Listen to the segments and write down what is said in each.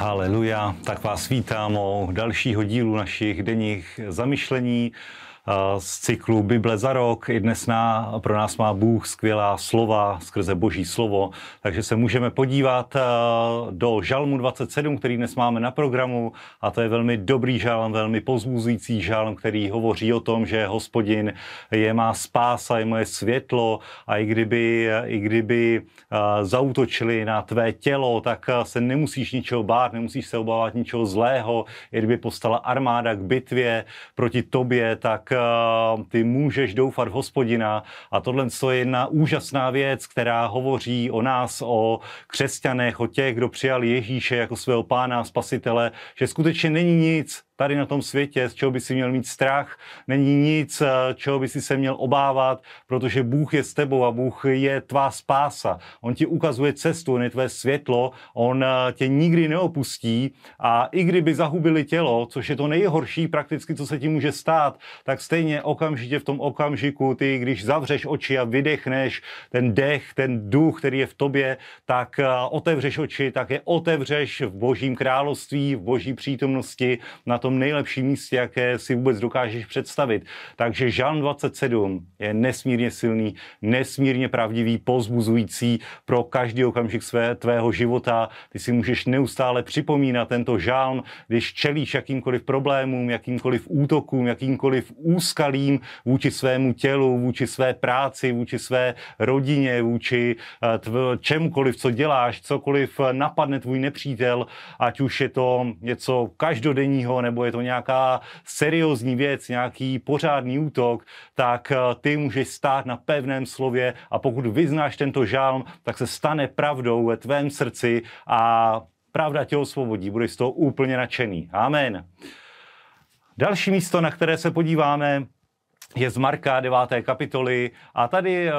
Haleluja, tak vás vítám o dalšího dílu našich denních zamyšlení z cyklu Bible za rok. I dnes na, pro nás má Bůh skvělá slova skrze Boží slovo, takže se můžeme podívat do Žalmu 27, který dnes máme na programu. A to je velmi dobrý žalm, velmi pozbuzující žalm, který hovoří o tom, že hospodin je má spása, je moje světlo. A i kdyby, i kdyby zautočili na tvé tělo, tak se nemusíš ničeho bát, nemusíš se obávat ničeho zlého, i kdyby postala armáda k bitvě proti tobě, tak ty můžeš doufat v hospodina. A tohle je jedna úžasná věc, která hovoří o nás, o křesťanech, o těch, kdo přijali Ježíše jako svého pána a spasitele, že skutečně není nic, tady na tom světě, z čeho by si měl mít strach, není nic, eh, čeho by si se měl obávat, protože Bůh je s tebou a Bůh je tvá spása. On ti ukazuje cestu, on je tvé světlo, on eh, tě nikdy neopustí a i kdyby zahubili tělo, což je to nejhorší prakticky, co se ti může stát, tak stejně okamžitě v tom okamžiku, ty, když zavřeš oči a vydechneš ten dech, ten duch, který je v tobě, tak eh, otevřeš oči, tak je otevřeš v božím království, v boží přítomnosti na tom tom nejlepším místě, jaké si vůbec dokážeš představit. Takže Žalm 27 je nesmírně silný, nesmírně pravdivý, pozbuzující pro každý okamžik své, tvého života. Ty si můžeš neustále připomínat tento žálm, když čelíš jakýmkoliv problémům, jakýmkoliv útokům, jakýmkoliv úskalím vůči svému tělu, vůči své práci, vůči své rodině, vůči eh, tv, čemukoliv, co děláš, cokoliv napadne tvůj nepřítel, ať už je to něco každodenního nebo nebo je to nějaká seriózní věc, nějaký pořádný útok, tak eh, ty můžeš stát na pevném slově a pokud vyznáš tento žálm, tak se stane pravdou ve tvém srdci a pravda tě osvobodí. Budeš z toho úplně nadšený. Amen. Další místo, na které se podíváme, je z Marka 9. kapitoly a tady uh,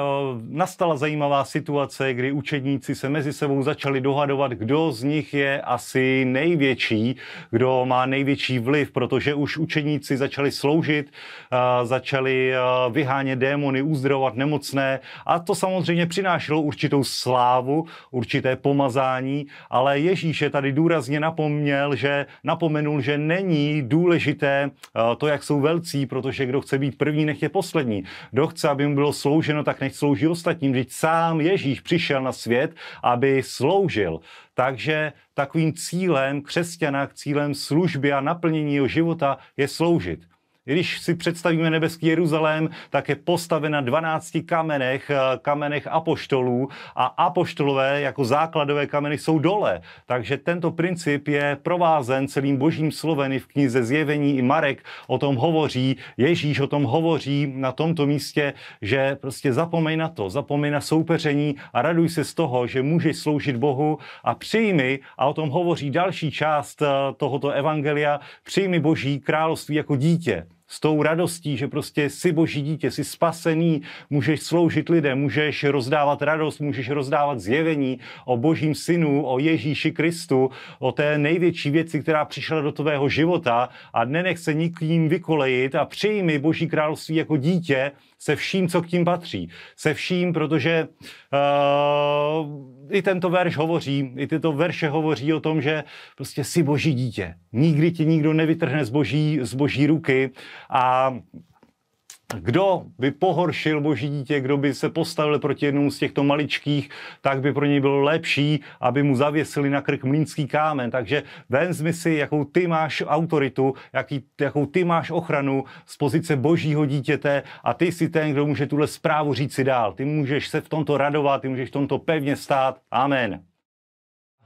nastala zajímavá situace, kdy učedníci se mezi sebou začali dohadovat, kdo z nich je asi největší, kdo má největší vliv, protože už učedníci začali sloužit, uh, začali uh, vyhánět démony, uzdravovat nemocné a to samozřejmě přinášelo určitou slávu, určité pomazání, ale Ježíš je tady důrazně napomněl, že napomenul, že není důležité to, jak jsou velcí, protože kdo chce být první, nech je poslední. Kdo chce, aby mu bylo slouženo, tak nech slouží ostatním. Vždyť sám Ježíš přišel na svět, aby sloužil. Takže takovým cílem křesťana, cílem služby a naplnění jeho života je sloužit. Když si představíme nebeský Jeruzalém, tak je postaven na 12 kamenech, eh, kamenech apoštolů a apoštolové jako základové kameny jsou dole. Takže tento princip je provázen celým božím slovem v knize Zjevení i Marek o tom hovoří, Ježíš o tom hovoří na tomto místě, že prostě zapomeň na to, zapomeň na soupeření a raduj se z toho, že můžeš sloužit Bohu a přijmi, a o tom hovoří další část eh, tohoto evangelia, přijmi boží království jako dítě s tou radostí, že prostě jsi boží dítě, jsi spasený, můžeš sloužit lidem, můžeš rozdávat radost, můžeš rozdávat zjevení o božím synu, o Ježíši Kristu, o té největší věci, která přišla do tvého života a nenech se nikým vykolejit a přijmi boží království jako dítě se vším, co k tím patří. Se vším, protože uh, i tento verš hovoří, i tyto verše hovoří o tom, že prostě jsi boží dítě. Nikdy ti nikdo nevytrhne z boží, z boží ruky a kdo by pohoršil boží dítě, kdo by se postavil proti jednomu z těchto maličkých, tak by pro něj bylo lepší, aby mu zavěsili na krk mlínský kámen. Takže vezmi si, jakou ty máš autoritu, jaký, jakou ty máš ochranu z pozice božího dítěte a ty si ten, kdo může tuhle zprávu říct si dál. Ty můžeš se v tomto radovat, ty můžeš v tomto pevně stát. Amen.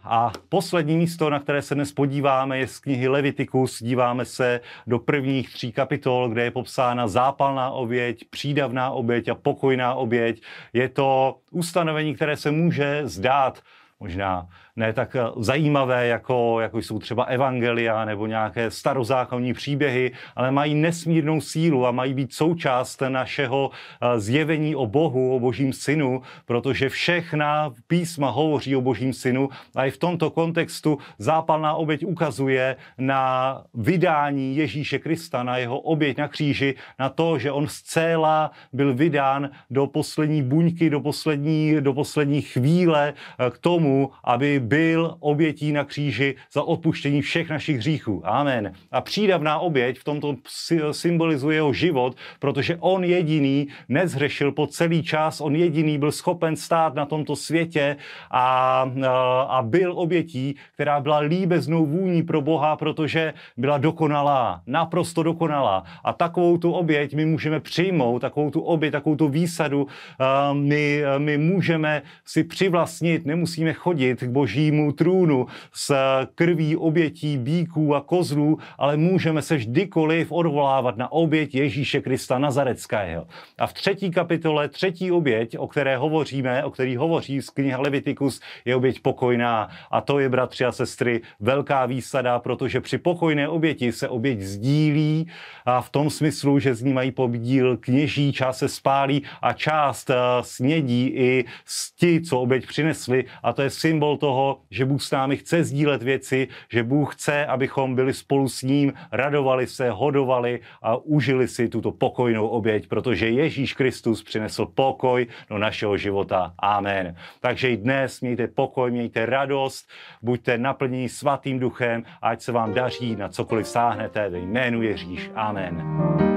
A poslední místo, na které se dnes podíváme, je z knihy Levitikus. Díváme se do prvních tří kapitol, kde je popsána zápalná oběť, přídavná oběť a pokojná oběť. Je to ustanovení, které se může zdát možná ne tak eh, zajímavé, jako, jako jsou třeba evangelia nebo nějaké starozákonní příběhy, ale mají nesmírnou sílu a mají být součást našeho eh, zjevení o Bohu, o Božím synu, protože všechna písma hovoří o Božím synu a i v tomto kontextu zápalná oběť ukazuje na vydání Ježíše Krista, na jeho oběť na kříži, na to, že on zcela byl vydán do poslední buňky, do poslední, do poslední chvíle eh, k tomu, aby byl obětí na kříži za odpuštění všech našich hříchů. Amen. A přídavná oběť v tomto symbolizuje jeho život, protože on jediný nezhřešil po celý čas, on jediný byl schopen stát na tomto světě a, a byl obětí, která byla líbeznou vůní pro Boha, protože byla dokonalá, naprosto dokonalá. A takovou tu oběť my můžeme přijmout, takovou tu oběť, takovou tu výsadu my, my můžeme si přivlastnit, nemusíme chodit k božímu trůnu s krví obětí bíků a kozlů, ale můžeme se vždykoliv odvolávat na oběť Ježíše Krista Nazareckého. A v třetí kapitole, třetí oběť, o které hovoříme, o který hovoří z kniha Levitikus, je oběť pokojná. A to je, bratři a sestry, velká výsada, protože při pokojné oběti se oběť sdílí a v tom smyslu, že z ní mají podíl kněží, část se spálí a část eh, snědí i ti, co oběť přinesli. A to je symbol toho, že Bůh s námi chce sdílet věci, že Bůh chce, abychom byli spolu s ním, radovali se, hodovali a užili si tuto pokojnou oběť, protože Ježíš Kristus přinesl pokoj do našeho života. Amen. Takže i dnes mějte pokoj, mějte radost, buďte naplněni svatým duchem, ať se vám daří na cokoliv sáhnete ve jménu Ježíš. Amen.